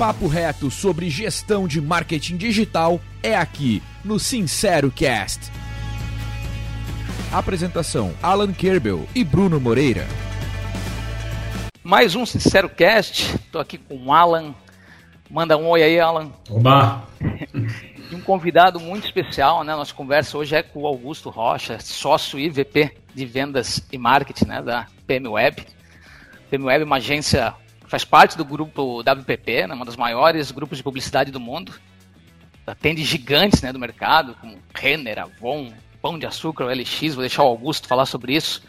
papo reto sobre gestão de marketing digital é aqui no Sincero Cast. Apresentação: Alan Kerbel e Bruno Moreira. Mais um Sincero Cast. Estou aqui com o Alan. Manda um oi aí, Alan. Oba! e um convidado muito especial, né? Nossa conversa hoje é com o Augusto Rocha, sócio e VP de vendas e marketing, né, da PM Web. PM Web é uma agência faz parte do grupo WPP, né, uma das maiores grupos de publicidade do mundo. Atende gigantes, né, do mercado, como Renner, Avon, Pão de Açúcar, LX, vou deixar o Augusto falar sobre isso.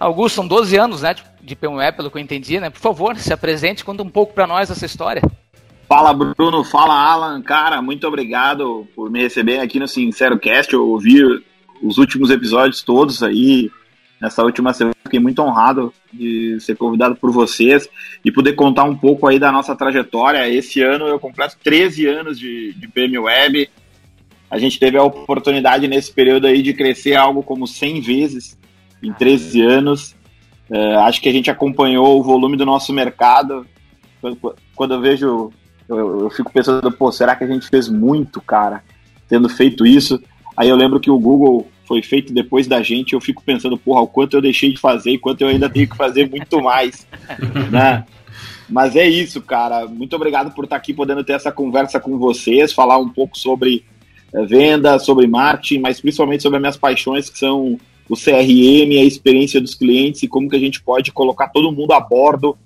Augusto, são 12 anos, né, de PM Web, pelo que eu entendi, né? Por favor, se apresente, conta um pouco para nós essa história. Fala Bruno, fala Alan, cara, muito obrigado por me receber aqui no Sincero Cast. Eu ouvi os últimos episódios todos aí. Nessa última semana fiquei muito honrado de ser convidado por vocês e poder contar um pouco aí da nossa trajetória. Esse ano eu completo 13 anos de, de PM Web. A gente teve a oportunidade nesse período aí de crescer algo como 100 vezes em 13 anos. É, acho que a gente acompanhou o volume do nosso mercado. Quando, quando eu vejo eu, eu fico pensando, pô, será que a gente fez muito, cara, tendo feito isso? Aí eu lembro que o Google foi feito depois da gente, eu fico pensando, porra, o quanto eu deixei de fazer e quanto eu ainda tenho que fazer muito mais, né? Mas é isso, cara. Muito obrigado por estar aqui podendo ter essa conversa com vocês, falar um pouco sobre é, venda, sobre marketing, mas principalmente sobre as minhas paixões, que são o CRM, a experiência dos clientes e como que a gente pode colocar todo mundo a bordo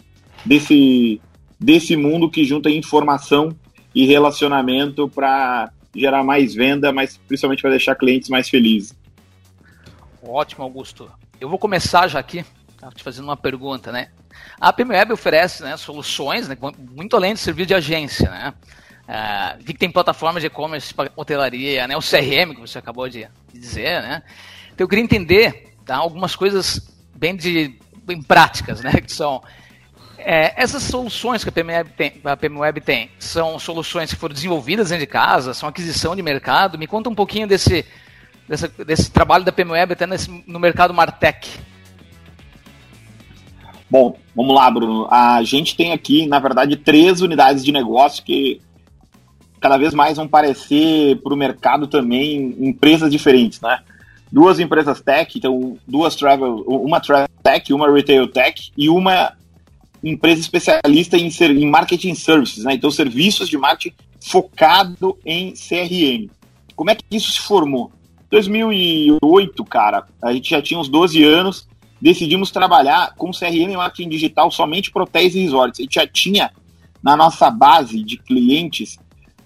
desse, desse mundo que junta informação e relacionamento para gerar mais venda, mas principalmente para deixar clientes mais felizes. Ótimo, Augusto. Eu vou começar já aqui, tá, te fazendo uma pergunta, né? A PMWeb oferece né, soluções né, muito além de servir de agência, né? Uh, vi que tem plataformas de e-commerce para hotelaria, né? O CRM que você acabou de dizer, né? Então eu queria entender tá, algumas coisas bem de bem práticas, né? Que são é, essas soluções que a PMWeb tem, a PMWeb tem são soluções que foram desenvolvidas dentro de casa, são aquisição de mercado. Me conta um pouquinho desse, desse, desse trabalho da PMWeb até nesse, no mercado Martech. Bom, vamos lá, Bruno. A gente tem aqui, na verdade, três unidades de negócio que cada vez mais vão parecer para o mercado também empresas diferentes, né? Duas empresas tech, então duas travel, uma travel tech, uma retail tech e uma empresa especialista em, em marketing services, né? Então, serviços de marketing focado em CRM. Como é que isso se formou? 2008, cara, a gente já tinha uns 12 anos, decidimos trabalhar com CRM e marketing digital somente para hotéis e resorts. A gente já tinha na nossa base de clientes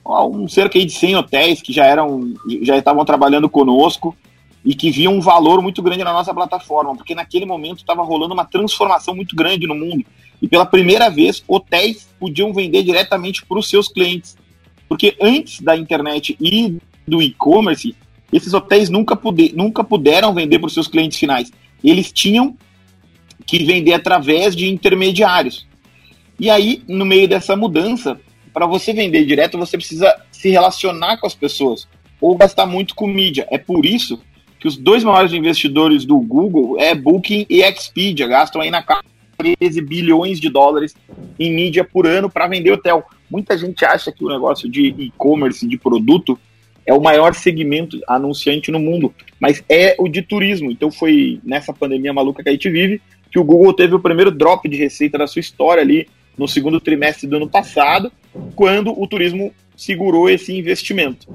um cerca de 100 hotéis que já eram já estavam trabalhando conosco e que viam um valor muito grande na nossa plataforma, porque naquele momento estava rolando uma transformação muito grande no mundo. E pela primeira vez, hotéis podiam vender diretamente para os seus clientes. Porque antes da internet e do e-commerce, esses hotéis nunca, nunca puderam vender para os seus clientes finais. Eles tinham que vender através de intermediários. E aí, no meio dessa mudança, para você vender direto, você precisa se relacionar com as pessoas ou gastar muito com mídia. É por isso que os dois maiores investidores do Google é Booking e Expedia, gastam aí na casa 13 bilhões de dólares em mídia por ano para vender hotel. Muita gente acha que o negócio de e-commerce, de produto, é o maior segmento anunciante no mundo, mas é o de turismo. Então foi nessa pandemia maluca que a gente vive que o Google teve o primeiro drop de receita da sua história ali no segundo trimestre do ano passado, quando o turismo segurou esse investimento.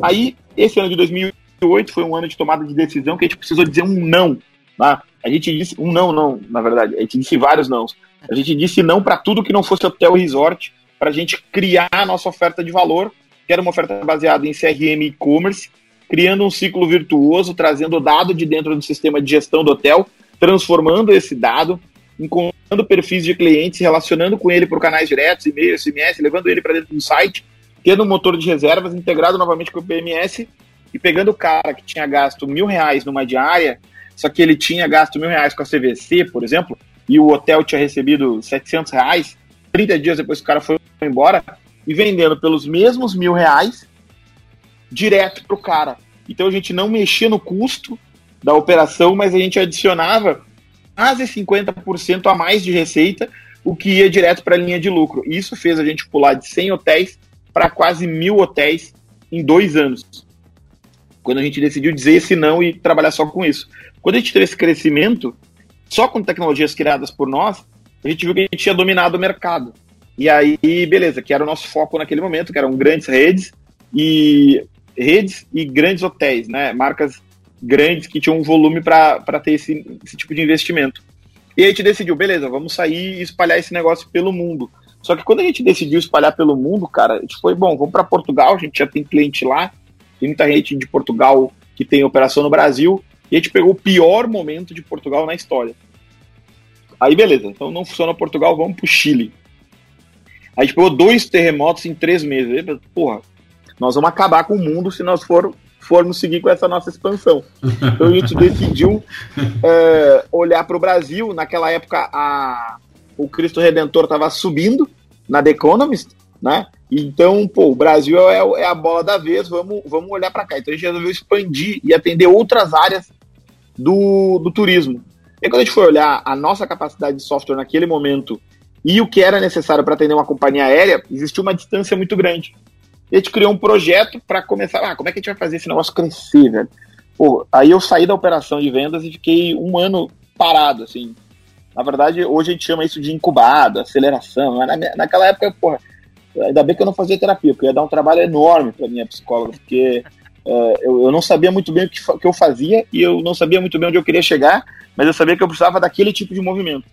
Aí, esse ano de 2008 foi um ano de tomada de decisão que a gente precisou dizer um não Tá? A gente disse um não, não, na verdade. A gente disse vários não. A gente disse não para tudo que não fosse hotel e resort, para a gente criar a nossa oferta de valor, que era uma oferta baseada em CRM e e-commerce, criando um ciclo virtuoso, trazendo dado de dentro do sistema de gestão do hotel, transformando esse dado, encontrando perfis de clientes, relacionando com ele por canais diretos, e-mail, SMS, levando ele para dentro do site, tendo um motor de reservas integrado novamente com o PMS e pegando o cara que tinha gasto mil reais numa diária só que ele tinha gasto mil reais com a CVC, por exemplo, e o hotel tinha recebido 700 reais, 30 dias depois que o cara foi embora, e vendendo pelos mesmos mil reais direto para o cara. Então a gente não mexia no custo da operação, mas a gente adicionava quase 50% a mais de receita o que ia direto para a linha de lucro. Isso fez a gente pular de 100 hotéis para quase mil hotéis em dois anos. Quando a gente decidiu dizer esse não e trabalhar só com isso. Quando a gente teve esse crescimento, só com tecnologias criadas por nós, a gente viu que a gente tinha dominado o mercado. E aí, beleza, que era o nosso foco naquele momento, que eram grandes redes e redes e grandes hotéis, né? Marcas grandes que tinham um volume para ter esse, esse tipo de investimento. E a gente decidiu, beleza, vamos sair e espalhar esse negócio pelo mundo. Só que quando a gente decidiu espalhar pelo mundo, cara, a gente foi, bom, vamos para Portugal, a gente já tem cliente lá, tem muita gente de Portugal que tem operação no Brasil, e a gente pegou o pior momento de Portugal na história. Aí beleza, então não funciona Portugal, vamos pro Chile. A gente pegou dois terremotos em três meses. Porra, nós vamos acabar com o mundo se nós for, formos seguir com essa nossa expansão. Então a gente decidiu é, olhar para o Brasil. Naquela época, a, o Cristo Redentor estava subindo na The Economist, né? Então, pô, o Brasil é, é a bola da vez, vamos, vamos olhar para cá. Então a gente resolveu expandir e atender outras áreas do, do turismo. E quando a gente foi olhar a nossa capacidade de software naquele momento e o que era necessário para atender uma companhia aérea, existia uma distância muito grande. E a gente criou um projeto para começar, ah, como é que a gente vai fazer esse negócio crescer, velho? Pô, aí eu saí da operação de vendas e fiquei um ano parado, assim. Na verdade, hoje a gente chama isso de incubado, aceleração. Mas na, naquela época, porra, ainda bem que eu não fazia terapia, porque ia dar um trabalho enorme para minha psicóloga, porque uh, eu, eu, não sabia muito bem o que, que eu fazia e eu não sabia muito bem onde eu queria chegar, mas eu sabia que eu precisava daquele tipo de movimento.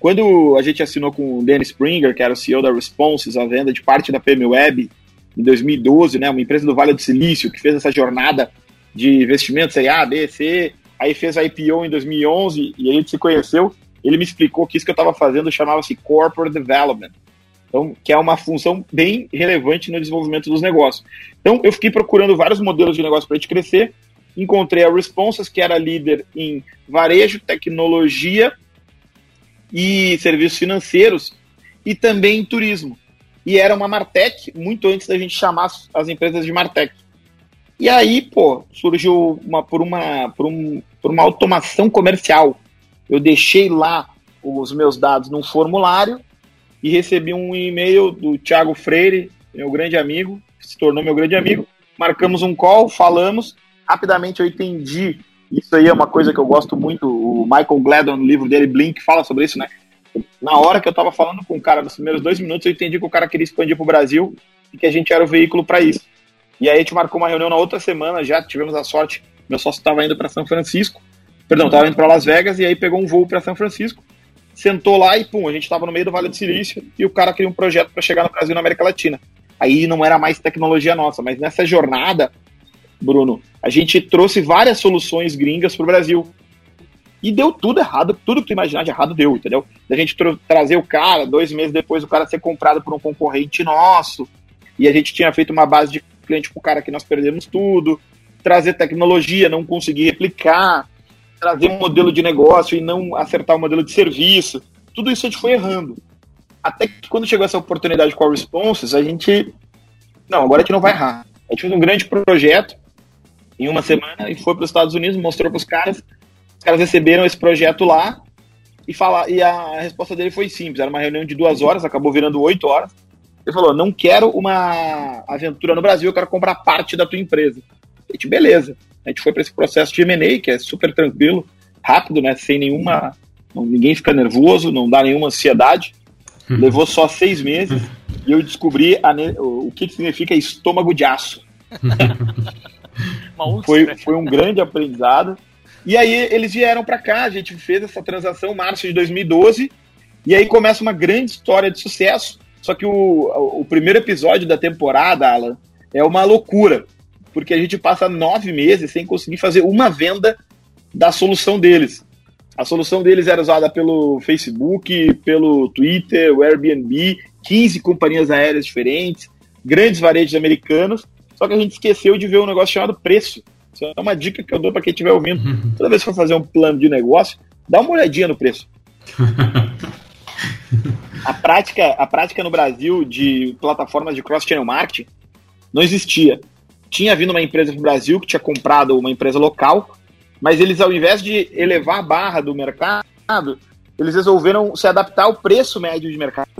Quando a gente assinou com o Danny Springer, que era o CEO da Responses, a venda de parte da PM Web, em 2012, né, uma empresa do Vale do Silício, que fez essa jornada de investimentos aí, A, B, C, aí fez a IPO em 2011 e a gente se conheceu, ele me explicou que isso que eu estava fazendo chamava-se Corporate Development, então, que é uma função bem relevante no desenvolvimento dos negócios. Então, eu fiquei procurando vários modelos de negócio para a gente crescer, encontrei a Responses, que era líder em varejo, tecnologia e serviços financeiros, e também turismo e era uma Martech muito antes da gente chamar as empresas de Martech. E aí, pô, surgiu uma, por, uma, por, um, por uma automação comercial. Eu deixei lá os meus dados num formulário e recebi um e-mail do Thiago Freire, meu grande amigo, que se tornou meu grande amigo. Marcamos um call, falamos. Rapidamente eu entendi. Isso aí é uma coisa que eu gosto muito. O Michael Gladon, no livro dele, Blink, fala sobre isso, né? na hora que eu tava falando com o cara, nos primeiros dois minutos, eu entendi que o cara queria expandir pro Brasil e que a gente era o veículo para isso. E aí a gente marcou uma reunião na outra semana, já tivemos a sorte, meu sócio estava indo para São Francisco, perdão, estava indo para Las Vegas e aí pegou um voo para São Francisco, sentou lá e pum, a gente estava no meio do Vale do Silício e o cara queria um projeto para chegar no Brasil e na América Latina. Aí não era mais tecnologia nossa, mas nessa jornada, Bruno, a gente trouxe várias soluções gringas para o Brasil. E deu tudo errado, tudo que tu imaginar de errado deu, entendeu? Da gente tra trazer o cara, dois meses depois o cara ser comprado por um concorrente nosso, e a gente tinha feito uma base de cliente pro cara que nós perdemos tudo, trazer tecnologia, não conseguir replicar, trazer um modelo de negócio e não acertar o um modelo de serviço. Tudo isso a gente foi errando. Até que quando chegou essa oportunidade com a Responses, a gente. Não, agora a gente não vai errar. A gente fez um grande projeto em uma semana e foi para os Estados Unidos, mostrou para os caras os caras receberam esse projeto lá e, fala, e a resposta dele foi simples. Era uma reunião de duas horas, acabou virando oito horas. Ele falou: Não quero uma aventura no Brasil, eu quero comprar parte da tua empresa. A gente, beleza. A gente foi para esse processo de MA, que é super tranquilo, rápido, né? Sem nenhuma. ninguém fica nervoso, não dá nenhuma ansiedade. Uhum. Levou só seis meses e eu descobri a, o que, que significa estômago de aço. foi, foi um grande aprendizado. E aí eles vieram para cá, a gente fez essa transação em março de 2012, e aí começa uma grande história de sucesso. Só que o, o primeiro episódio da temporada, Alan, é uma loucura, porque a gente passa nove meses sem conseguir fazer uma venda da solução deles. A solução deles era usada pelo Facebook, pelo Twitter, o Airbnb, 15 companhias aéreas diferentes, grandes varejos americanos, só que a gente esqueceu de ver um negócio chamado preço. Isso é uma dica que eu dou para quem estiver ouvindo. Toda vez que for fazer um plano de negócio, dá uma olhadinha no preço. a prática, a prática no Brasil de plataformas de cross-channel marketing não existia. Tinha vindo uma empresa para o Brasil que tinha comprado uma empresa local, mas eles, ao invés de elevar a barra do mercado, eles resolveram se adaptar ao preço médio de mercado.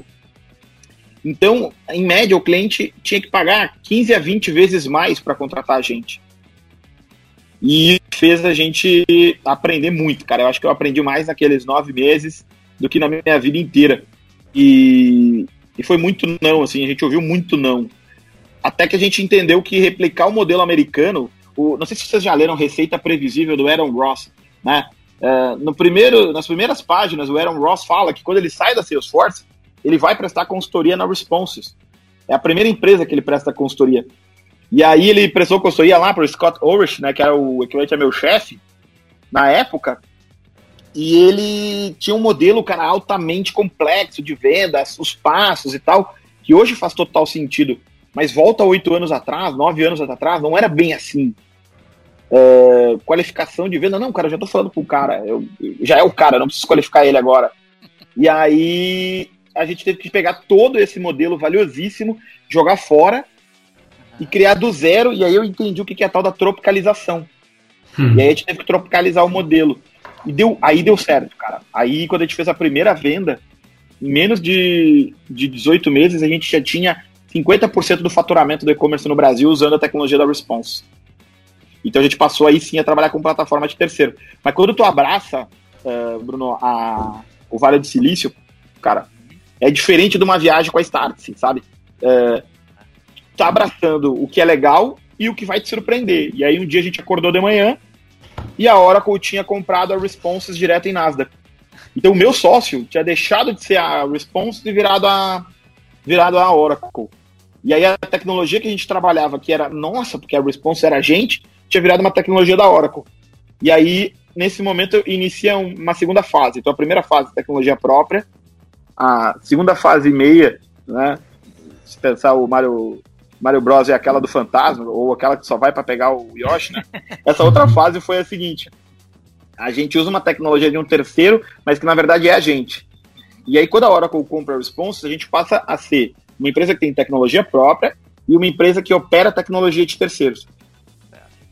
Então, em média, o cliente tinha que pagar 15 a 20 vezes mais para contratar a gente. E fez a gente aprender muito, cara. Eu acho que eu aprendi mais naqueles nove meses do que na minha vida inteira. E, e foi muito não, assim, a gente ouviu muito não. Até que a gente entendeu que replicar o modelo americano, o, não sei se vocês já leram Receita Previsível do Aaron Ross, né? Uh, no primeiro, nas primeiras páginas, o Aaron Ross fala que quando ele sai da Salesforce, ele vai prestar consultoria na Responses. É a primeira empresa que ele presta consultoria. E aí ele prestou consultoria lá para o Scott Orish, né, que era o equivalente a meu chefe, na época, e ele tinha um modelo, cara, altamente complexo de vendas, os passos e tal, que hoje faz total sentido. Mas volta oito anos atrás, nove anos atrás, não era bem assim. É, qualificação de venda, não, cara, eu já tô falando com o cara, eu, já é o cara, não preciso qualificar ele agora. E aí a gente teve que pegar todo esse modelo valiosíssimo, jogar fora e criar do zero, e aí eu entendi o que é a tal da tropicalização. Hum. E aí a gente teve que tropicalizar o modelo. E deu, aí deu certo, cara. Aí quando a gente fez a primeira venda, em menos de, de 18 meses, a gente já tinha 50% do faturamento do e-commerce no Brasil usando a tecnologia da Response. Então a gente passou aí sim a trabalhar com plataforma de terceiro. Mas quando tu abraça, uh, Bruno, a, o Vale do Silício, cara, é diferente de uma viagem com a Startse, sabe? Uh, tá abraçando o que é legal e o que vai te surpreender. E aí um dia a gente acordou de manhã e a Oracle tinha comprado a Responses direto em Nasdaq. Então o meu sócio tinha deixado de ser a Responses e virado a, virado a Oracle. E aí a tecnologia que a gente trabalhava, que era nossa, porque a Response era a gente, tinha virado uma tecnologia da Oracle. E aí, nesse momento, inicia uma segunda fase. Então a primeira fase, tecnologia própria. A segunda fase e meia, né? Se pensar o Mario Mario Bros é aquela do fantasma, ou aquela que só vai para pegar o Yoshi, né? Essa outra fase foi a seguinte: a gente usa uma tecnologia de um terceiro, mas que na verdade é a gente. E aí, quando a Oracle compra a Response, a gente passa a ser uma empresa que tem tecnologia própria e uma empresa que opera tecnologia de terceiros.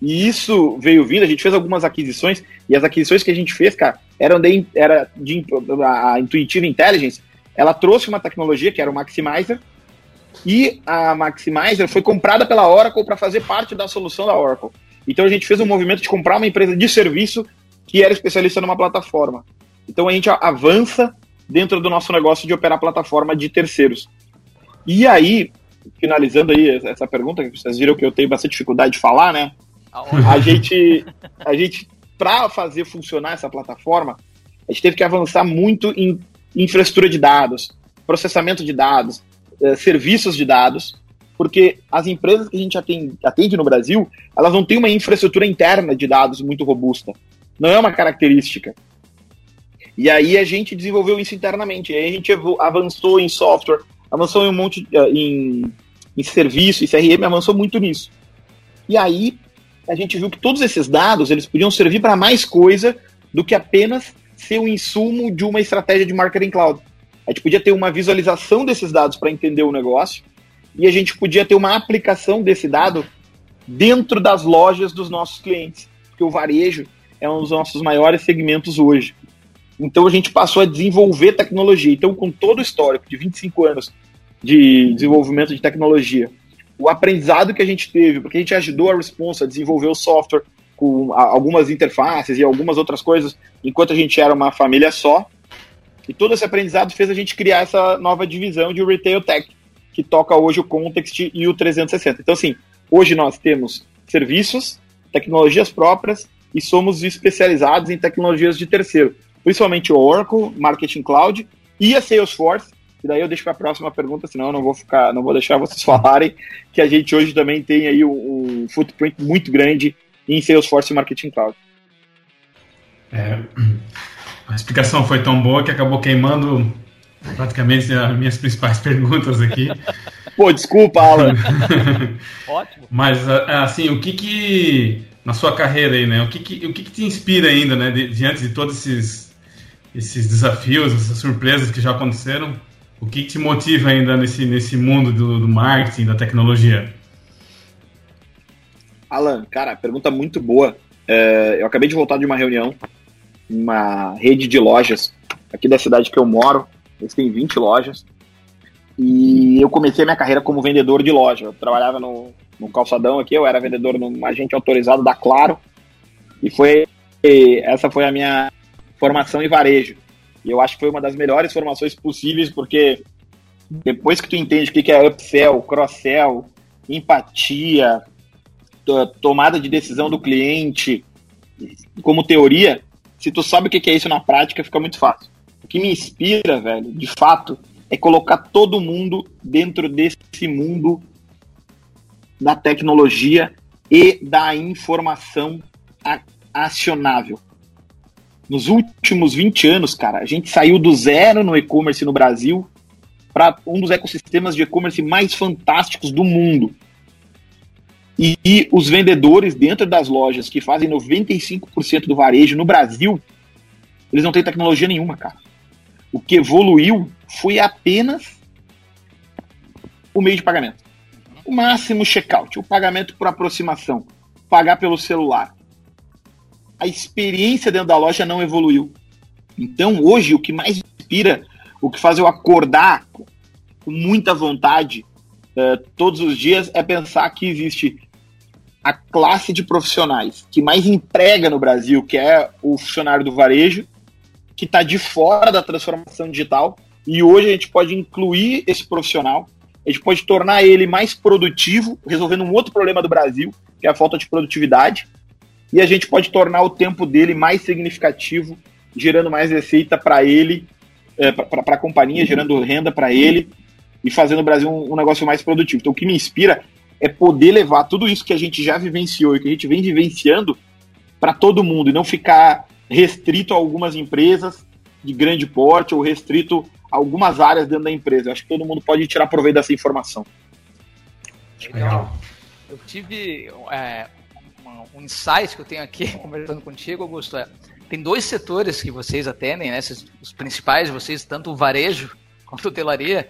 E isso veio vindo, a gente fez algumas aquisições, e as aquisições que a gente fez, cara, eram de, era de a Intuitive Intelligence, ela trouxe uma tecnologia que era o Maximizer, e a Maximizer foi comprada pela Oracle para fazer parte da solução da Oracle. Então a gente fez um movimento de comprar uma empresa de serviço que era especialista numa plataforma. Então a gente avança dentro do nosso negócio de operar plataforma de terceiros. E aí, finalizando aí essa pergunta, que vocês viram que eu tenho bastante dificuldade de falar, né? A gente, a gente para fazer funcionar essa plataforma, a gente teve que avançar muito em infraestrutura de dados, processamento de dados, eh, serviços de dados, porque as empresas que a gente atende, atende no Brasil, elas não têm uma infraestrutura interna de dados muito robusta. Não é uma característica. E aí a gente desenvolveu isso internamente. A gente avançou em software, avançou em um monte uh, em, em serviço, em CRM, avançou muito nisso. E aí a gente viu que todos esses dados eles podiam servir para mais coisa do que apenas ser um insumo de uma estratégia de marketing cloud. A gente podia ter uma visualização desses dados para entender o negócio e a gente podia ter uma aplicação desse dado dentro das lojas dos nossos clientes, porque o varejo é um dos nossos maiores segmentos hoje. Então a gente passou a desenvolver tecnologia. Então, com todo o histórico de 25 anos de desenvolvimento de tecnologia, o aprendizado que a gente teve, porque a gente ajudou a Response a desenvolver o software com algumas interfaces e algumas outras coisas, enquanto a gente era uma família só, e todo esse aprendizado fez a gente criar essa nova divisão de Retail Tech, que toca hoje o Context e o 360. Então, assim, hoje nós temos serviços, tecnologias próprias e somos especializados em tecnologias de terceiro, principalmente o Oracle, Marketing Cloud e a Salesforce. E daí eu deixo para a próxima pergunta, senão eu não vou ficar, não vou deixar vocês falarem que a gente hoje também tem aí um, um footprint muito grande em Salesforce e Marketing Cloud. É, a explicação foi tão boa que acabou queimando praticamente as minhas principais perguntas aqui. Pô, desculpa, Alan. Ótimo. Mas, assim, o que que, na sua carreira aí, né, o que que, o que, que te inspira ainda, né, diante de todos esses, esses desafios, essas surpresas que já aconteceram, o que, que te motiva ainda nesse, nesse mundo do, do marketing, da tecnologia? Alan, cara, pergunta muito boa. É, eu acabei de voltar de uma reunião uma rede de lojas aqui da cidade que eu moro. Eles têm 20 lojas. E eu comecei minha carreira como vendedor de loja. Eu trabalhava no, no calçadão aqui, eu era vendedor num agente autorizado da Claro. E foi essa foi a minha formação em varejo. E eu acho que foi uma das melhores formações possíveis, porque depois que tu entende o que é upsell, cross-sell, empatia, tomada de decisão do cliente, como teoria, se tu sabe o que é isso na prática, fica muito fácil. O que me inspira, velho, de fato, é colocar todo mundo dentro desse mundo da tecnologia e da informação acionável. Nos últimos 20 anos, cara, a gente saiu do zero no e-commerce no Brasil para um dos ecossistemas de e-commerce mais fantásticos do mundo. E, e, os vendedores dentro das lojas que fazem 95% do varejo no Brasil, eles não têm tecnologia nenhuma, cara. O que evoluiu foi apenas o meio de pagamento. O máximo checkout, o pagamento por aproximação, pagar pelo celular. A experiência dentro da loja não evoluiu. Então, hoje, o que mais inspira, o que faz eu acordar com muita vontade uh, todos os dias é pensar que existe a classe de profissionais que mais emprega no Brasil, que é o funcionário do varejo, que está de fora da transformação digital, e hoje a gente pode incluir esse profissional, a gente pode tornar ele mais produtivo, resolvendo um outro problema do Brasil, que é a falta de produtividade, e a gente pode tornar o tempo dele mais significativo, gerando mais receita para ele, é, para a companhia, gerando renda para ele e fazendo o Brasil um, um negócio mais produtivo. Então, o que me inspira é poder levar tudo isso que a gente já vivenciou e que a gente vem vivenciando para todo mundo e não ficar restrito a algumas empresas de grande porte ou restrito a algumas áreas dentro da empresa. Eu acho que todo mundo pode tirar proveito dessa informação. Legal. Eu tive é, um insight que eu tenho aqui conversando contigo, Augusto. É, tem dois setores que vocês atendem, né? Os principais de vocês, tanto o varejo quanto a hotelaria,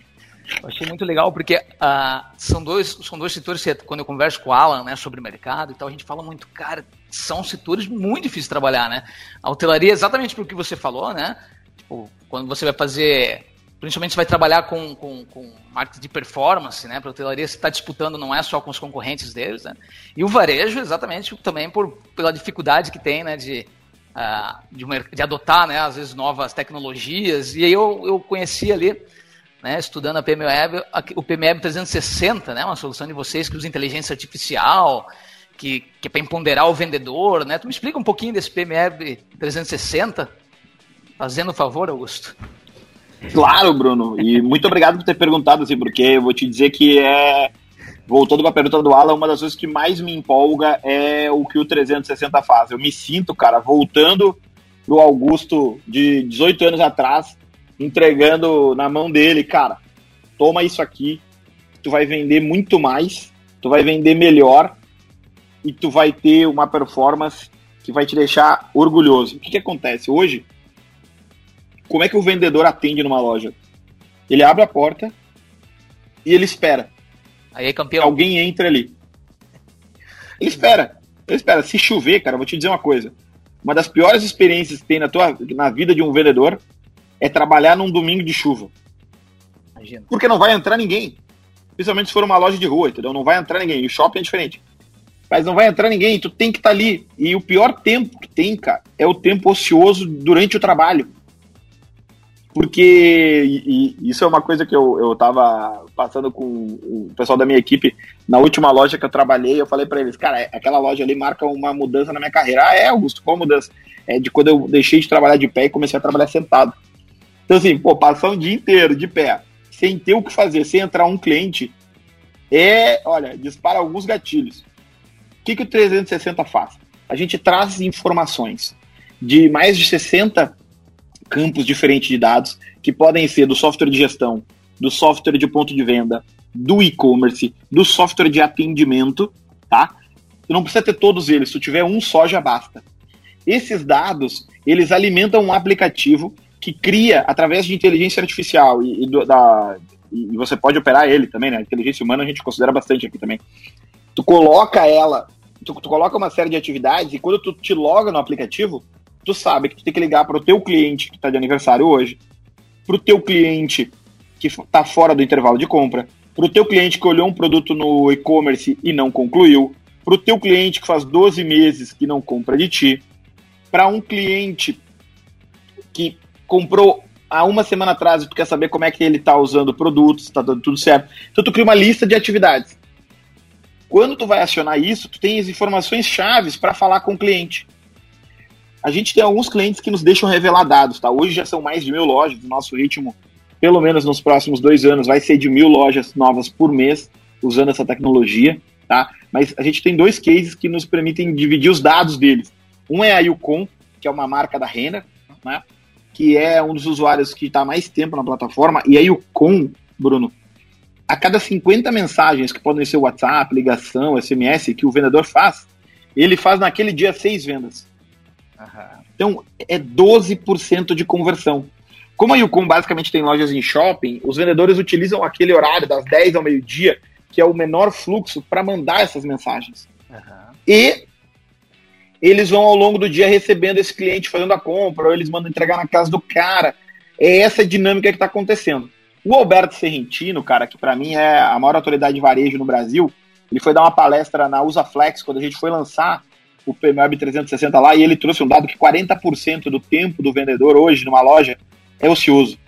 eu achei muito legal porque uh, são, dois, são dois setores que quando eu converso com o Alan né, sobre mercado e tal, a gente fala muito, cara, são setores muito difíceis de trabalhar, né? A hotelaria, exatamente pelo que você falou, né? Tipo, quando você vai fazer principalmente você vai trabalhar com, com, com marketing de performance, né? Para hotelaria você está disputando não é só com os concorrentes deles, né? E o varejo, exatamente, também por, pela dificuldade que tem, né? De, uh, de, de, adotar, né? Às vezes novas tecnologias. E aí eu, eu conheci ali né, estudando a PMWeb, o PMWeb 360, né, uma solução de vocês que usa inteligência artificial, que, que é para empoderar o vendedor, né? Tu me explica um pouquinho desse PMWeb 360, fazendo favor, Augusto. Claro, Bruno, e muito obrigado por ter perguntado, assim, porque eu vou te dizer que é, voltando para a pergunta do Alan, uma das coisas que mais me empolga é o que o 360 faz. Eu me sinto, cara, voltando pro Augusto de 18 anos atrás, entregando na mão dele, cara, toma isso aqui, tu vai vender muito mais, tu vai vender melhor e tu vai ter uma performance que vai te deixar orgulhoso. O que, que acontece hoje? Como é que o vendedor atende numa loja? Ele abre a porta e ele espera. Aí é campeão. Alguém entra ali. Ele espera. Ele espera. Se chover, cara, vou te dizer uma coisa. Uma das piores experiências que tem na, tua, na vida de um vendedor é trabalhar num domingo de chuva. Imagina. Porque não vai entrar ninguém. Principalmente se for uma loja de rua, entendeu? Não vai entrar ninguém. E o shopping é diferente. Mas não vai entrar ninguém, tu tem que estar tá ali. E o pior tempo que tem, cara, é o tempo ocioso durante o trabalho. Porque e, e isso é uma coisa que eu, eu tava passando com o pessoal da minha equipe na última loja que eu trabalhei. Eu falei para eles, cara, aquela loja ali marca uma mudança na minha carreira. Ah, é, Augusto, qual mudança? É de quando eu deixei de trabalhar de pé e comecei a trabalhar sentado. Então, assim, pô, passar um dia inteiro de pé, sem ter o que fazer, sem entrar um cliente, é, olha, dispara alguns gatilhos. O que, que o 360 faz? A gente traz informações de mais de 60 campos diferentes de dados, que podem ser do software de gestão, do software de ponto de venda, do e-commerce, do software de atendimento, tá? Tu não precisa ter todos eles, se tu tiver um só já basta. Esses dados, eles alimentam um aplicativo que cria, através de inteligência artificial e, e, do, da, e você pode operar ele também, né? Inteligência humana a gente considera bastante aqui também. Tu coloca ela, tu, tu coloca uma série de atividades e quando tu te loga no aplicativo, tu sabe que tu tem que ligar para o teu cliente que está de aniversário hoje, para o teu cliente que está fora do intervalo de compra, para o teu cliente que olhou um produto no e-commerce e não concluiu, para o teu cliente que faz 12 meses que não compra de ti, para um cliente que comprou há uma semana atrás e tu quer saber como é que ele está usando o produto, se está dando tudo certo. Então tu cria uma lista de atividades. Quando tu vai acionar isso, tu tem as informações chaves para falar com o cliente. A gente tem alguns clientes que nos deixam revelar dados, tá? Hoje já são mais de mil lojas, o nosso ritmo pelo menos nos próximos dois anos, vai ser de mil lojas novas por mês usando essa tecnologia, tá? Mas a gente tem dois cases que nos permitem dividir os dados deles. Um é a Yukon, que é uma marca da Renner, né? Que é um dos usuários que está mais tempo na plataforma. E a Yukon, Bruno, a cada 50 mensagens, que podem ser WhatsApp, ligação, SMS, que o vendedor faz, ele faz naquele dia seis vendas. Então, é 12% de conversão. Como a Yukon basicamente tem lojas em shopping, os vendedores utilizam aquele horário das 10 ao meio-dia, que é o menor fluxo, para mandar essas mensagens. Uhum. E eles vão ao longo do dia recebendo esse cliente fazendo a compra, ou eles mandam entregar na casa do cara. É essa dinâmica que está acontecendo. O Alberto Serrentino, cara, que para mim é a maior autoridade de varejo no Brasil, ele foi dar uma palestra na Usaflex quando a gente foi lançar o PMWeb 360 lá e ele trouxe um dado que 40% do tempo do vendedor hoje numa loja é ocioso.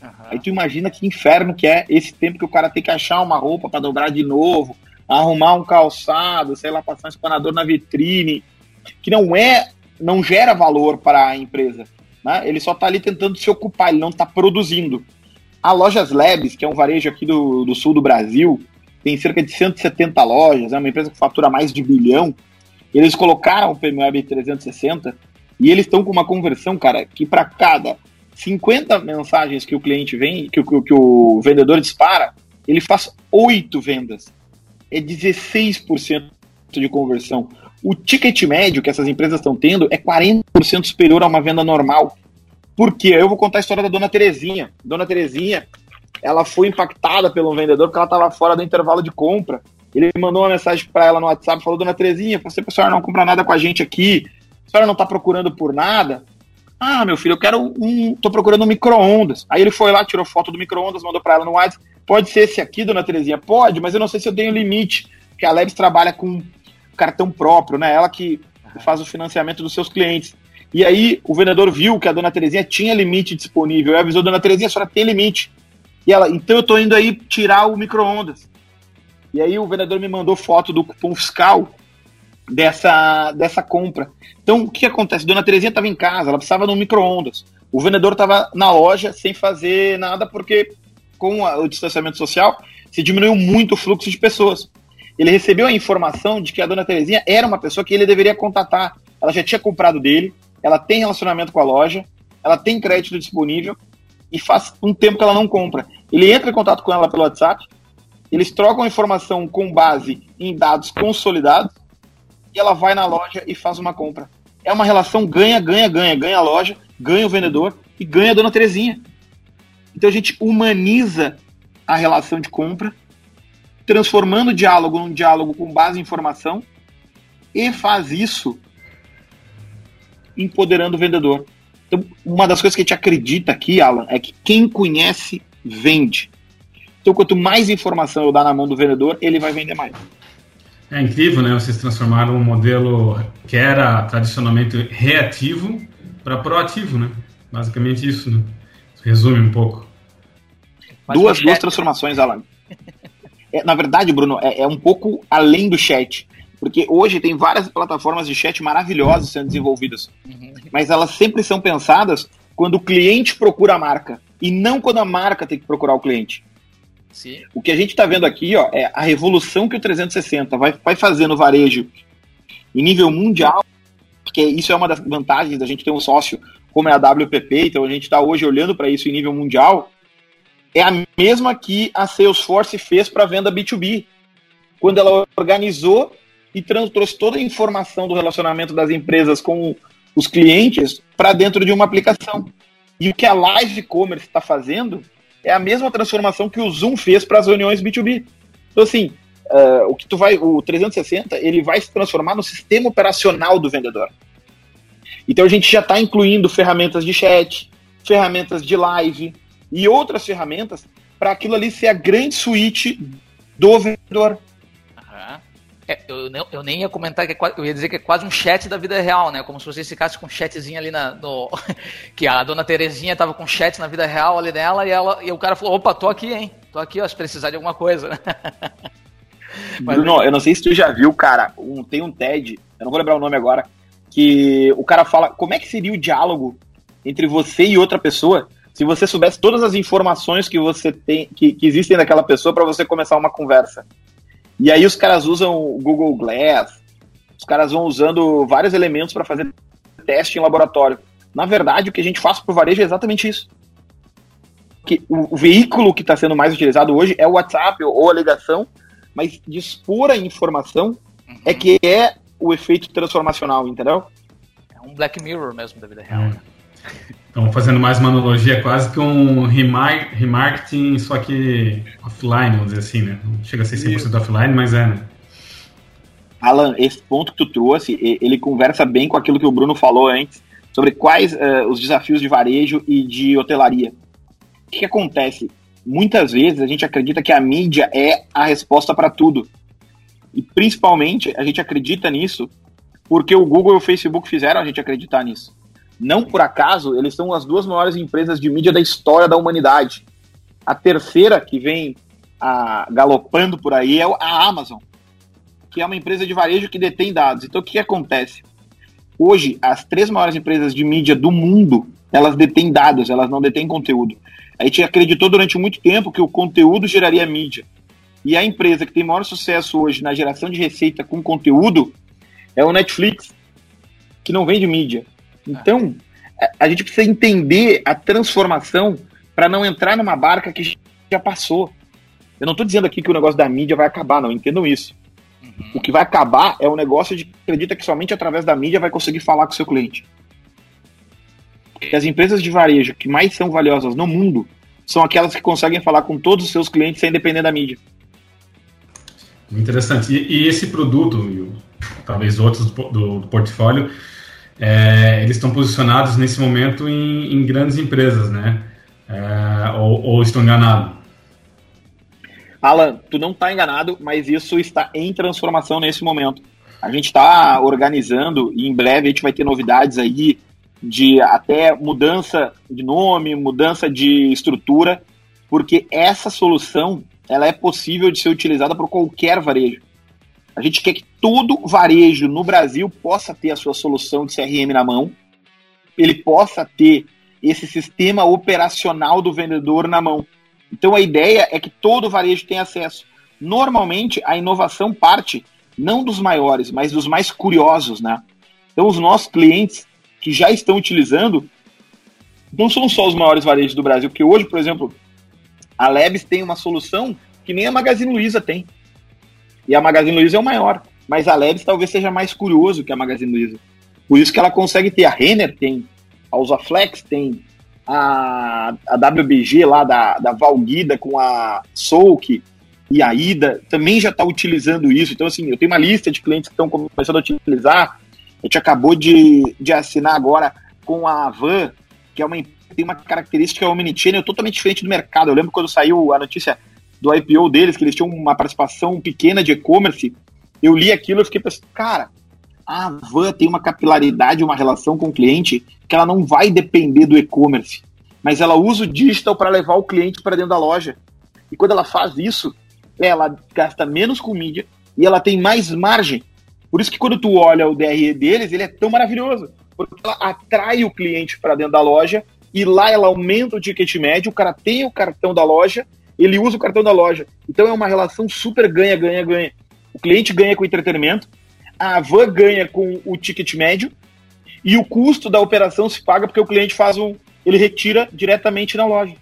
Uhum. Aí tu imagina que inferno que é esse tempo que o cara tem que achar uma roupa para dobrar de novo, arrumar um calçado, sei lá, passar um espanador na vitrine, que não é, não gera valor para a empresa. Né? Ele só está ali tentando se ocupar, ele não está produzindo. A Lojas Labs, que é um varejo aqui do, do sul do Brasil, tem cerca de 170 lojas, é uma empresa que fatura mais de bilhão. Eles colocaram o PMWeb 360 e eles estão com uma conversão, cara, que para cada 50 mensagens que o cliente vem, que, que, que o vendedor dispara, ele faz 8 vendas. É 16% de conversão. O ticket médio que essas empresas estão tendo é 40% superior a uma venda normal. Por quê? Eu vou contar a história da dona Terezinha. Dona Terezinha, ela foi impactada pelo vendedor porque ela estava fora do intervalo de compra. Ele mandou uma mensagem para ela no WhatsApp, falou: Dona Terezinha, você, senhora não compra nada com a gente aqui, a senhora não está procurando por nada. Ah, meu filho, eu quero um. tô procurando um micro-ondas. Aí ele foi lá, tirou foto do micro-ondas, mandou para ela no WhatsApp. Pode ser esse aqui, dona Terezinha? Pode, mas eu não sei se eu tenho limite. Porque a Lebs trabalha com cartão próprio, né? Ela que faz o financiamento dos seus clientes. E aí o vendedor viu que a dona Terezinha tinha limite disponível. E avisou, dona Terezinha, a senhora tem limite. E ela, então eu tô indo aí tirar o micro-ondas. E aí o vendedor me mandou foto do cupom fiscal dessa, dessa compra. Então, o que acontece? Dona Terezinha estava em casa, ela precisava de um micro-ondas. O vendedor estava na loja sem fazer nada, porque com a, o distanciamento social se diminuiu muito o fluxo de pessoas. Ele recebeu a informação de que a Dona Terezinha era uma pessoa que ele deveria contatar. Ela já tinha comprado dele, ela tem relacionamento com a loja, ela tem crédito disponível e faz um tempo que ela não compra. Ele entra em contato com ela pelo WhatsApp, eles trocam informação com base em dados consolidados e ela vai na loja e faz uma compra. É uma relação ganha, ganha, ganha. Ganha a loja, ganha o vendedor e ganha a dona Terezinha. Então a gente humaniza a relação de compra, transformando o diálogo num diálogo com base em informação e faz isso empoderando o vendedor. Então, uma das coisas que a gente acredita aqui, Alan, é que quem conhece, vende. Então, quanto mais informação eu dar na mão do vendedor, ele vai vender mais. É incrível, né? Vocês transformaram um modelo que era tradicionalmente reativo para proativo, né? Basicamente isso, né? Resume um pouco. duas, duas transformações, Alan. É, na verdade, Bruno, é, é, um pouco além do chat. Porque hoje tem várias plataformas de chat maravilhosas sendo desenvolvidas. Uhum. Mas elas sempre são pensadas quando o cliente procura a marca. E não quando a marca tem que procurar o cliente. Sim. O que a gente está vendo aqui ó, é a revolução que o 360 vai, vai fazer no varejo em nível mundial, porque isso é uma das vantagens da gente ter um sócio como é a WPP, então a gente está hoje olhando para isso em nível mundial, é a mesma que a Salesforce fez para a venda B2B, quando ela organizou e trouxe toda a informação do relacionamento das empresas com os clientes para dentro de uma aplicação. E o que a Live Commerce está fazendo é a mesma transformação que o Zoom fez para as reuniões B2B. Então, assim, uh, o que tu vai, o 360, ele vai se transformar no sistema operacional do vendedor. Então a gente já está incluindo ferramentas de chat, ferramentas de live e outras ferramentas para aquilo ali ser a grande suíte do vendedor. É, eu, eu, nem ia comentar que é, eu ia dizer que é quase um chat da vida real, né? Como se você ficasse com um chatzinho ali na, no, que a dona Terezinha tava com um chat na vida real ali dela e ela e o cara falou, opa, tô aqui, hein? Tô aqui, ó, se precisar de alguma coisa. Mas, Bruno, eu não sei se tu já viu, cara, um, tem um TED, eu não vou lembrar o nome agora, que o cara fala como é que seria o diálogo entre você e outra pessoa se você soubesse todas as informações que você tem, que, que existem daquela pessoa para você começar uma conversa. E aí os caras usam o Google Glass, os caras vão usando vários elementos para fazer teste em laboratório. Na verdade, o que a gente faz para o varejo é exatamente isso. Que o, o veículo que está sendo mais utilizado hoje é o WhatsApp ou a ligação, mas dispor a informação uhum. é que é o efeito transformacional, entendeu? É um Black Mirror mesmo da vida real. Né? Então, fazendo mais uma analogia, quase que um remarketing, só que offline, vamos dizer assim, né? Não chega a ser 100% Isso. offline, mas é, né? Alan, esse ponto que tu trouxe, ele conversa bem com aquilo que o Bruno falou antes, sobre quais uh, os desafios de varejo e de hotelaria. O que, que acontece? Muitas vezes a gente acredita que a mídia é a resposta para tudo. E principalmente a gente acredita nisso porque o Google e o Facebook fizeram a gente acreditar nisso. Não por acaso, eles são as duas maiores empresas de mídia da história da humanidade. A terceira, que vem a, galopando por aí, é a Amazon, que é uma empresa de varejo que detém dados. Então, o que, que acontece? Hoje, as três maiores empresas de mídia do mundo, elas detêm dados, elas não detêm conteúdo. A gente acreditou durante muito tempo que o conteúdo geraria mídia. E a empresa que tem maior sucesso hoje na geração de receita com conteúdo é o Netflix, que não vende mídia. Então, a gente precisa entender a transformação para não entrar numa barca que já passou. Eu não estou dizendo aqui que o negócio da mídia vai acabar, não, entendam isso. Uhum. O que vai acabar é o negócio de que acredita que somente através da mídia vai conseguir falar com o seu cliente. Porque as empresas de varejo que mais são valiosas no mundo são aquelas que conseguem falar com todos os seus clientes sem depender da mídia. Interessante. E, e esse produto, e talvez outros do, do portfólio, é, eles estão posicionados nesse momento em, em grandes empresas, né? É, ou, ou estou enganado? Alan, tu não está enganado, mas isso está em transformação nesse momento. A gente está organizando e em breve a gente vai ter novidades aí de até mudança de nome, mudança de estrutura, porque essa solução ela é possível de ser utilizada por qualquer varejo. A gente quer que todo varejo no Brasil possa ter a sua solução de CRM na mão, ele possa ter esse sistema operacional do vendedor na mão. Então a ideia é que todo varejo tenha acesso. Normalmente a inovação parte não dos maiores, mas dos mais curiosos, né? Então os nossos clientes que já estão utilizando não são só os maiores varejos do Brasil, porque hoje, por exemplo, a Lebs tem uma solução que nem a Magazine Luiza tem. E a Magazine Luiza é o maior. Mas a Leves talvez seja mais curioso que a Magazine Luiza. Por isso que ela consegue ter. A Renner tem, a Usaflex tem, a, a WBG lá da, da Valguida com a Souk e a Ida também já está utilizando isso. Então, assim, eu tenho uma lista de clientes que estão começando a utilizar. A gente acabou de, de assinar agora com a Van, que é uma tem uma característica omnichannel totalmente diferente do mercado. Eu lembro quando saiu a notícia do IPO deles, que eles tinham uma participação pequena de e-commerce, eu li aquilo e fiquei pensando, cara, a Van tem uma capilaridade, uma relação com o cliente que ela não vai depender do e-commerce, mas ela usa o digital para levar o cliente para dentro da loja. E quando ela faz isso, ela gasta menos com mídia e ela tem mais margem. Por isso que quando tu olha o DRE deles, ele é tão maravilhoso, porque ela atrai o cliente para dentro da loja e lá ela aumenta o ticket médio, o cara tem o cartão da loja ele usa o cartão da loja. Então é uma relação super ganha, ganha, ganha. O cliente ganha com o entretenimento, a van ganha com o ticket médio e o custo da operação se paga porque o cliente faz um, ele retira diretamente na loja.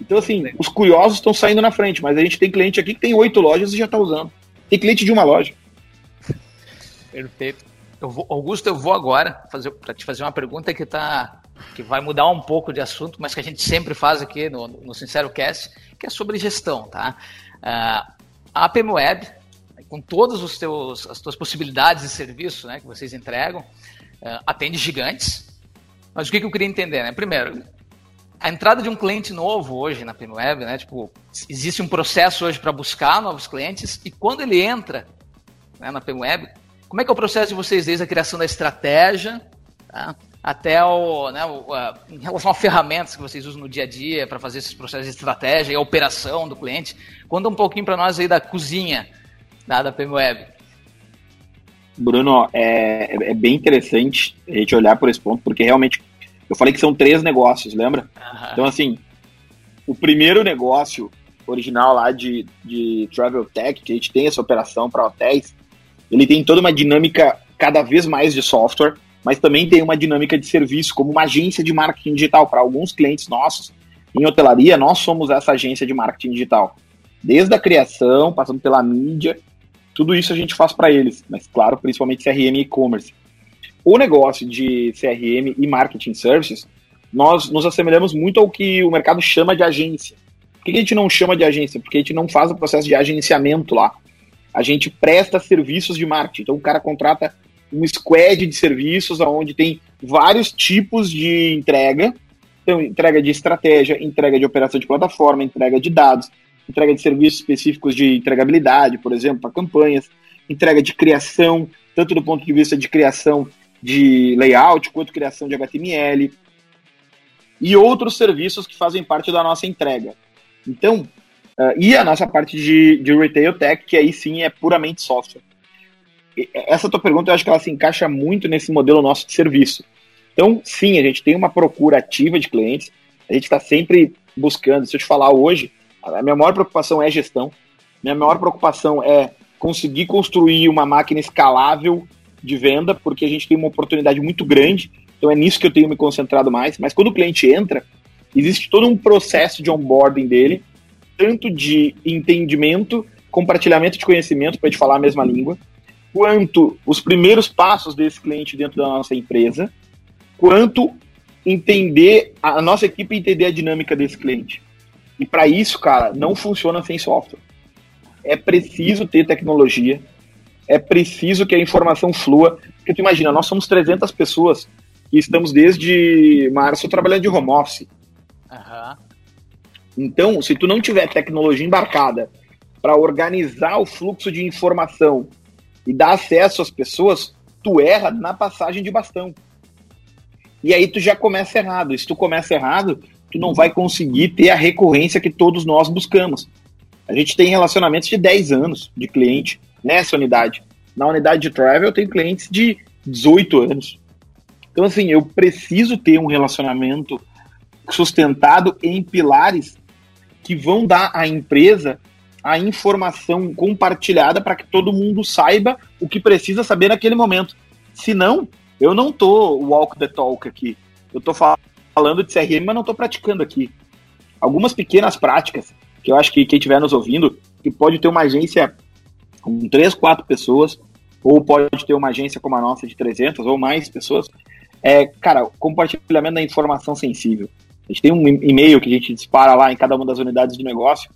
Então assim, os curiosos estão saindo na frente, mas a gente tem cliente aqui que tem oito lojas e já está usando. Tem cliente de uma loja. Perfeito. Eu vou, Augusto, eu vou agora para te fazer uma pergunta que está que vai mudar um pouco de assunto, mas que a gente sempre faz aqui no, no Sincero Cast, que é sobre gestão, tá? Uh, a APM Web, com todas os teus, as tuas possibilidades de serviço né, que vocês entregam, uh, atende gigantes. Mas o que, que eu queria entender, né? Primeiro, a entrada de um cliente novo hoje na PMWeb, né? Tipo, existe um processo hoje para buscar novos clientes e quando ele entra né, na PMWeb, como é que é o processo de vocês desde a criação da estratégia tá? Até o, né, o, a, em relação a ferramentas que vocês usam no dia a dia para fazer esses processos de estratégia e a operação do cliente? Conta um pouquinho para nós aí da cozinha da, da PMWeb. Bruno, é, é bem interessante a gente olhar por esse ponto, porque realmente eu falei que são três negócios, lembra? Uhum. Então, assim, o primeiro negócio original lá de, de Travel Tech, que a gente tem essa operação para hotéis, ele tem toda uma dinâmica cada vez mais de software, mas também tem uma dinâmica de serviço, como uma agência de marketing digital. Para alguns clientes nossos, em hotelaria, nós somos essa agência de marketing digital. Desde a criação, passando pela mídia, tudo isso a gente faz para eles, mas claro, principalmente CRM e e-commerce o negócio de CRM e marketing services, nós nos assemelhamos muito ao que o mercado chama de agência. Por que a gente não chama de agência? Porque a gente não faz o processo de agenciamento lá. A gente presta serviços de marketing. Então o cara contrata um squad de serviços onde tem vários tipos de entrega. Então, entrega de estratégia, entrega de operação de plataforma, entrega de dados, entrega de serviços específicos de entregabilidade, por exemplo, para campanhas, entrega de criação, tanto do ponto de vista de criação de layout, quanto criação de HTML e outros serviços que fazem parte da nossa entrega. Então, uh, e a nossa parte de, de retail tech, que aí sim é puramente software. Essa tua pergunta, eu acho que ela se encaixa muito nesse modelo nosso de serviço. Então, sim, a gente tem uma procura ativa de clientes, a gente está sempre buscando. Se eu te falar hoje, a minha maior preocupação é gestão, minha maior preocupação é conseguir construir uma máquina escalável de venda, porque a gente tem uma oportunidade muito grande, então é nisso que eu tenho me concentrado mais. Mas quando o cliente entra, existe todo um processo de onboarding dele, tanto de entendimento, compartilhamento de conhecimento, para a gente falar a mesma língua, quanto os primeiros passos desse cliente dentro da nossa empresa, quanto entender, a nossa equipe entender a dinâmica desse cliente. E para isso, cara, não funciona sem software. É preciso ter tecnologia, é preciso que a informação flua. Porque tu imagina, nós somos 300 pessoas e estamos desde março trabalhando de home office. Uhum. Então, se tu não tiver tecnologia embarcada para organizar o fluxo de informação e dar acesso às pessoas, tu erra na passagem de bastão. E aí tu já começa errado. E se tu começa errado, tu não vai conseguir ter a recorrência que todos nós buscamos. A gente tem relacionamentos de 10 anos de cliente nessa unidade. Na unidade de travel, eu tenho clientes de 18 anos. Então, assim, eu preciso ter um relacionamento sustentado em pilares que vão dar à empresa a informação compartilhada para que todo mundo saiba o que precisa saber naquele momento. Senão, eu não tô walk the talk aqui. Eu tô falando de CRM, mas não tô praticando aqui. Algumas pequenas práticas que eu acho que quem estiver nos ouvindo, que pode ter uma agência com três, quatro pessoas, ou pode ter uma agência como a nossa de 300 ou mais pessoas, é, cara, compartilhamento da informação sensível. A gente tem um e-mail que a gente dispara lá em cada uma das unidades de negócio,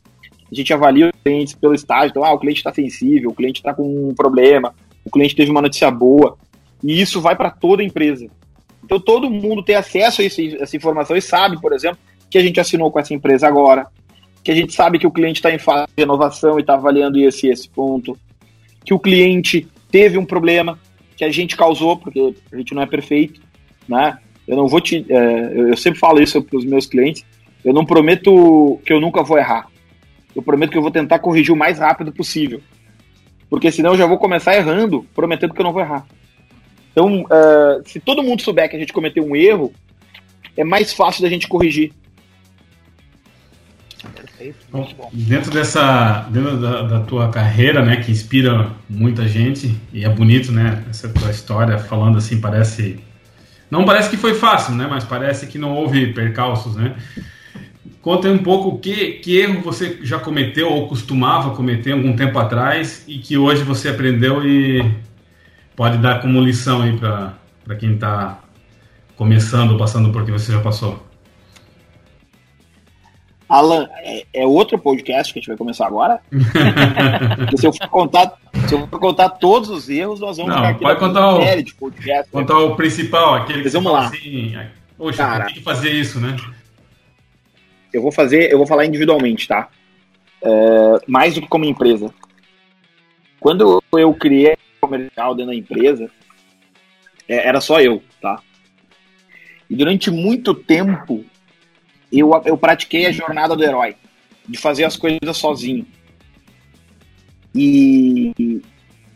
a gente avalia os clientes pelo estágio, então, ah, o cliente está sensível, o cliente está com um problema, o cliente teve uma notícia boa, e isso vai para toda a empresa. Então todo mundo tem acesso a esse, essa informação e sabe, por exemplo, que a gente assinou com essa empresa agora, que a gente sabe que o cliente está em fase de renovação e está avaliando esse esse ponto, que o cliente teve um problema que a gente causou, porque a gente não é perfeito, né? Eu não vou te. É, eu sempre falo isso para os meus clientes. Eu não prometo que eu nunca vou errar. Eu prometo que eu vou tentar corrigir o mais rápido possível. Porque senão eu já vou começar errando, prometendo que eu não vou errar. Então, uh, se todo mundo souber que a gente cometeu um erro, é mais fácil da gente corrigir. Bom, dentro dessa, dentro da, da, tua carreira, né, que inspira muita gente e é bonito, né, essa tua história falando assim parece, não parece que foi fácil, né, mas parece que não houve percalços, né. Conta um pouco que, que erro você já cometeu ou costumava cometer algum tempo atrás e que hoje você aprendeu e pode dar como lição aí para quem está começando, passando por que você já passou. Alan, é, é, outro podcast que a gente vai começar agora? Se eu for contar, se eu for contar todos os erros, nós vamos Não, ficar aqui pode contar o, podcast. Contar o principal, aquele que vamos lá. assim, poxa, Cara, tem que fazer isso, né? Eu vou fazer, eu vou falar individualmente, tá? É, mais do que como empresa. Quando eu criei comercial dentro da empresa, é, era só eu, tá? E durante muito tempo eu, eu pratiquei a jornada do herói, de fazer as coisas sozinho. E,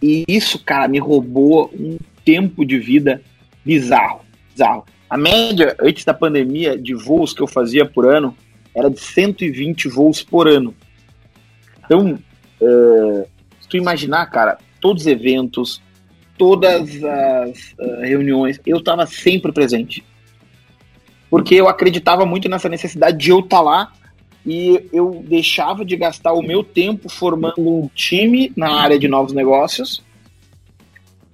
e isso, cara, me roubou um tempo de vida bizarro, bizarro. A média, antes da pandemia, de voos que eu fazia por ano era de 120 voos por ano. Então, uh, se tu imaginar, cara, todos os eventos, todas as uh, reuniões, eu estava sempre presente porque eu acreditava muito nessa necessidade de eu estar tá lá e eu deixava de gastar o meu tempo formando um time na área de novos negócios,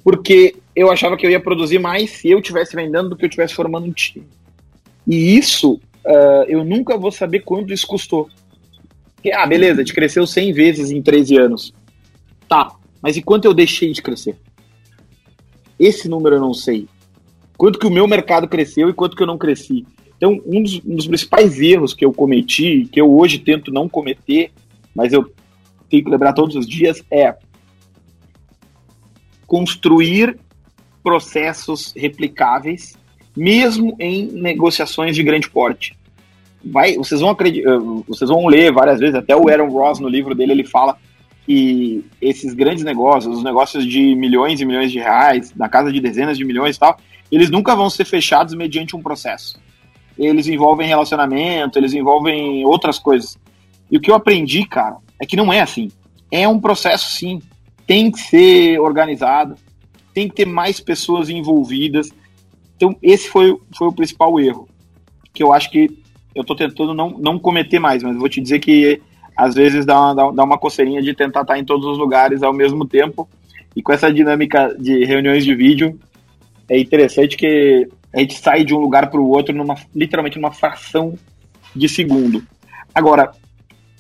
porque eu achava que eu ia produzir mais se eu estivesse vendendo do que eu estivesse formando um time. E isso uh, eu nunca vou saber quanto isso custou. Porque, ah, beleza, gente cresceu 100 vezes em 13 anos. Tá, mas e quanto eu deixei de crescer? Esse número eu não sei quanto que o meu mercado cresceu e quanto que eu não cresci. Então, um dos, um dos principais erros que eu cometi, que eu hoje tento não cometer, mas eu tenho que lembrar todos os dias, é construir processos replicáveis, mesmo em negociações de grande porte. Vai, vocês vão acreditar, eh, vocês vão ler várias vezes, até o Aaron Ross no livro dele ele fala que esses grandes negócios, os negócios de milhões e milhões de reais, na casa de dezenas de milhões e tal, eles nunca vão ser fechados mediante um processo. Eles envolvem relacionamento, eles envolvem outras coisas. E o que eu aprendi, cara, é que não é assim. É um processo, sim. Tem que ser organizado, tem que ter mais pessoas envolvidas. Então, esse foi, foi o principal erro. Que eu acho que eu estou tentando não, não cometer mais, mas vou te dizer que às vezes dá uma, dá uma coceirinha de tentar estar em todos os lugares ao mesmo tempo. E com essa dinâmica de reuniões de vídeo, é interessante que a gente sai de um lugar para o outro numa, literalmente numa fração de segundo. Agora,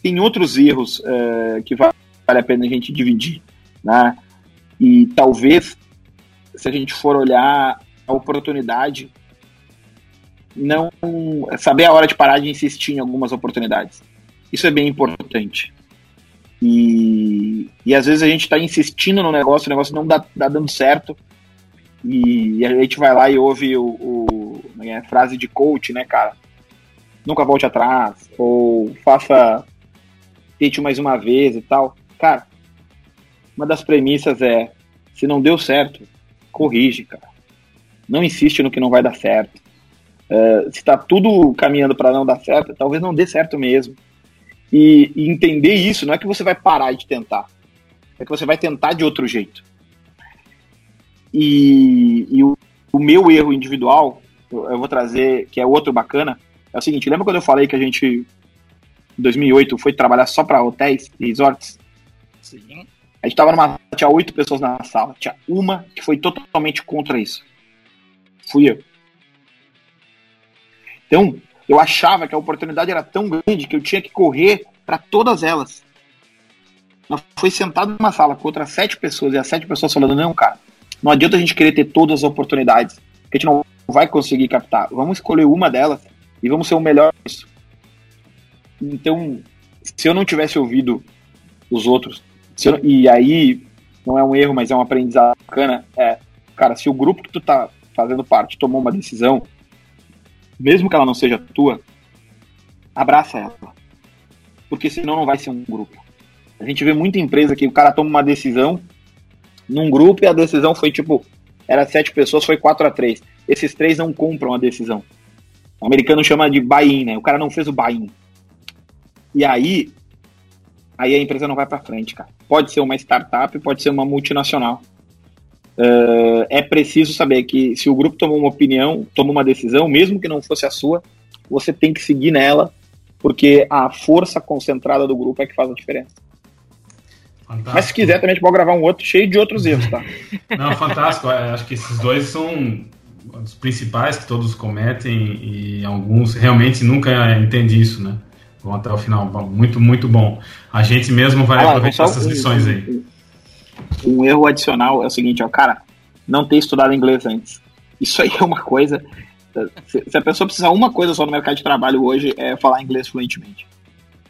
tem outros erros é, que vale a pena a gente dividir, né? E talvez, se a gente for olhar a oportunidade, não saber a hora de parar de insistir em algumas oportunidades. Isso é bem importante. E, e às vezes a gente está insistindo no negócio, o negócio não dá, dá dando certo, e, a gente vai lá e ouve o, o é, frase de coach, né, cara? Nunca volte atrás, ou faça, tente mais uma vez e tal. Cara, uma das premissas é: se não deu certo, corrige, cara. Não insiste no que não vai dar certo. Uh, se está tudo caminhando para não dar certo, talvez não dê certo mesmo. E, e, entender isso não é que você vai parar de tentar, é que você vai tentar de outro jeito. E, e o, o, meu erro individual, eu, eu, vou trazer, que é outro bacana, é o seguinte: lembra quando eu falei que a gente, em 2008, foi trabalhar só para hotéis e resorts? Sim. A gente tava numa. Tinha oito pessoas na sala, tinha uma que foi totalmente contra isso. Fui eu. Então, eu achava que a oportunidade era tão grande que eu tinha que correr para todas elas. Ela foi sentado numa sala com outras sete pessoas e as sete pessoas falando: não, cara, não adianta a gente querer ter todas as oportunidades, que a gente não vai conseguir captar. Vamos escolher uma delas e vamos ser o melhor nisso. Então, se eu não tivesse ouvido os outros, eu, e aí não é um erro, mas é um aprendizado bacana, é, cara, se o grupo que tu tá fazendo parte tomou uma decisão, mesmo que ela não seja tua, abraça ela. Porque senão não vai ser um grupo. A gente vê muita empresa que o cara toma uma decisão num grupo e a decisão foi tipo, era sete pessoas, foi 4 a 3 Esses três não compram a decisão. O americano chama de buy-in, né? O cara não fez o buy-in. E aí, aí a empresa não vai para frente, cara. Pode ser uma startup, pode ser uma multinacional. Uh, é preciso saber que se o grupo tomou uma opinião, tomou uma decisão, mesmo que não fosse a sua, você tem que seguir nela, porque a força concentrada do grupo é que faz a diferença. Fantástico. Mas se quiser, também a gente pode gravar um outro cheio de outros erros, tá? Não, fantástico. É, acho que esses dois são os principais que todos cometem e alguns realmente nunca entendem isso, né? Vão até o final. Muito, muito bom. A gente mesmo vai ah, aproveitar essas lições aí. Um, erro adicional é o seguinte, ó, cara, não ter estudado inglês antes. Isso aí é uma coisa. Se, se a pessoa precisar uma coisa só no mercado de trabalho hoje é falar inglês fluentemente.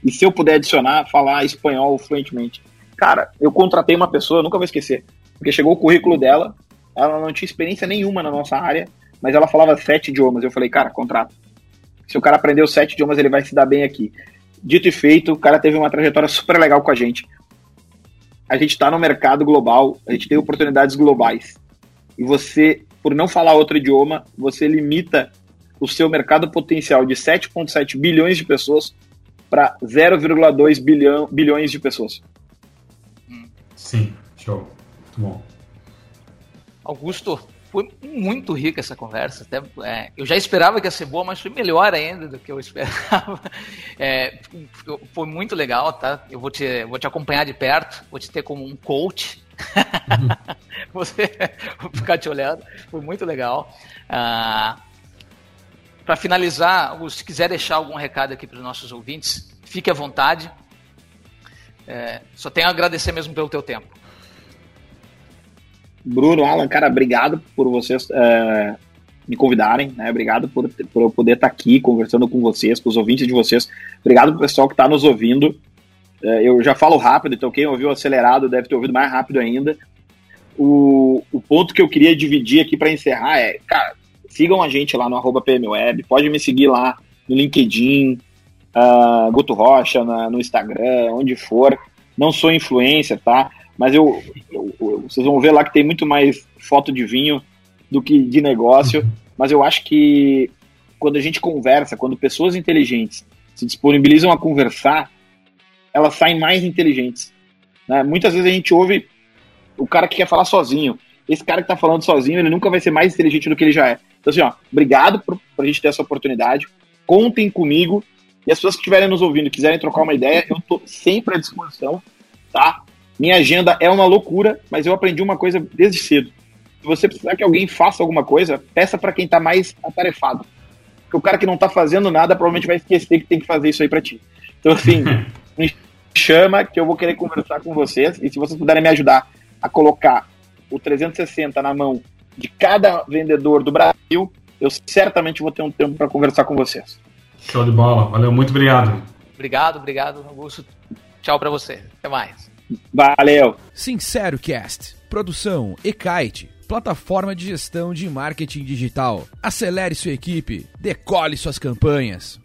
E se eu puder adicionar, falar espanhol fluentemente. Cara, eu contratei uma pessoa, nunca vou esquecer, porque chegou o currículo dela, ela não tinha experiência nenhuma na nossa área, mas ela falava sete idiomas. Eu falei, cara, contrato. Se o cara aprendeu sete idiomas, ele vai se dar bem aqui. Dito e feito, o cara teve uma trajetória super legal com a gente. A gente está no mercado global, a gente tem oportunidades globais. E você, por não falar outro idioma, você limita o seu mercado potencial de 7,7 bilhões de pessoas para 0,2 bilhão, bilhões de pessoas. Sim, show. Muito bom. Augusto, foi muito rica essa conversa. Até, é, eu já esperava que ia ser boa, mas foi melhor ainda do que eu esperava. É, foi muito legal, tá? Eu vou te, vou te acompanhar de perto, vou te ter como um coach. Você vou ficar te olhando. Foi muito legal. Ah, para finalizar, se quiser deixar algum recado aqui para os nossos ouvintes, fique à vontade. É, só tenho a agradecer mesmo pelo teu tempo. Bruno, Alan, cara, obrigado por vocês é, me convidarem, né? Obrigado por, por eu poder estar aqui conversando com vocês, com os ouvintes de vocês. Obrigado pro pessoal que está nos ouvindo. É, eu já falo rápido, então quem ouviu acelerado deve ter ouvido mais rápido ainda. O, o ponto que eu queria dividir aqui para encerrar é, cara, sigam a gente lá no PMWeb, pode me seguir lá no LinkedIn, uh, Guto Rocha, na, no Instagram, onde for. Não sou influencer, tá? Mas eu, eu, eu, vocês vão ver lá que tem muito mais foto de vinho do que de negócio. Mas eu acho que quando a gente conversa, quando pessoas inteligentes se disponibilizam a conversar, elas saem mais inteligentes. Né? Muitas vezes a gente ouve o cara que quer falar sozinho. Esse cara que está falando sozinho, ele nunca vai ser mais inteligente do que ele já é. Então, assim, ó, obrigado por, por a gente ter essa oportunidade. Contem comigo. E as pessoas que estiverem nos ouvindo quiserem trocar uma ideia, eu estou sempre à disposição, tá? Minha agenda é uma loucura, mas eu aprendi uma coisa desde cedo. Se você precisar que alguém faça alguma coisa, peça para quem está mais atarefado. Porque o cara que não está fazendo nada provavelmente vai esquecer que tem que fazer isso aí para ti. Então, assim, me chama que eu vou querer conversar com vocês. E se vocês puderem me ajudar a colocar o 360 na mão de cada vendedor do Brasil, eu certamente vou ter um tempo para conversar com vocês. Show de bola. Valeu, muito obrigado. Obrigado, obrigado, Augusto. Tchau para você. Até mais. Valeu. Sincero Cast. Produção Ekite. Plataforma de gestão de marketing digital. Acelere sua equipe. Decole suas campanhas.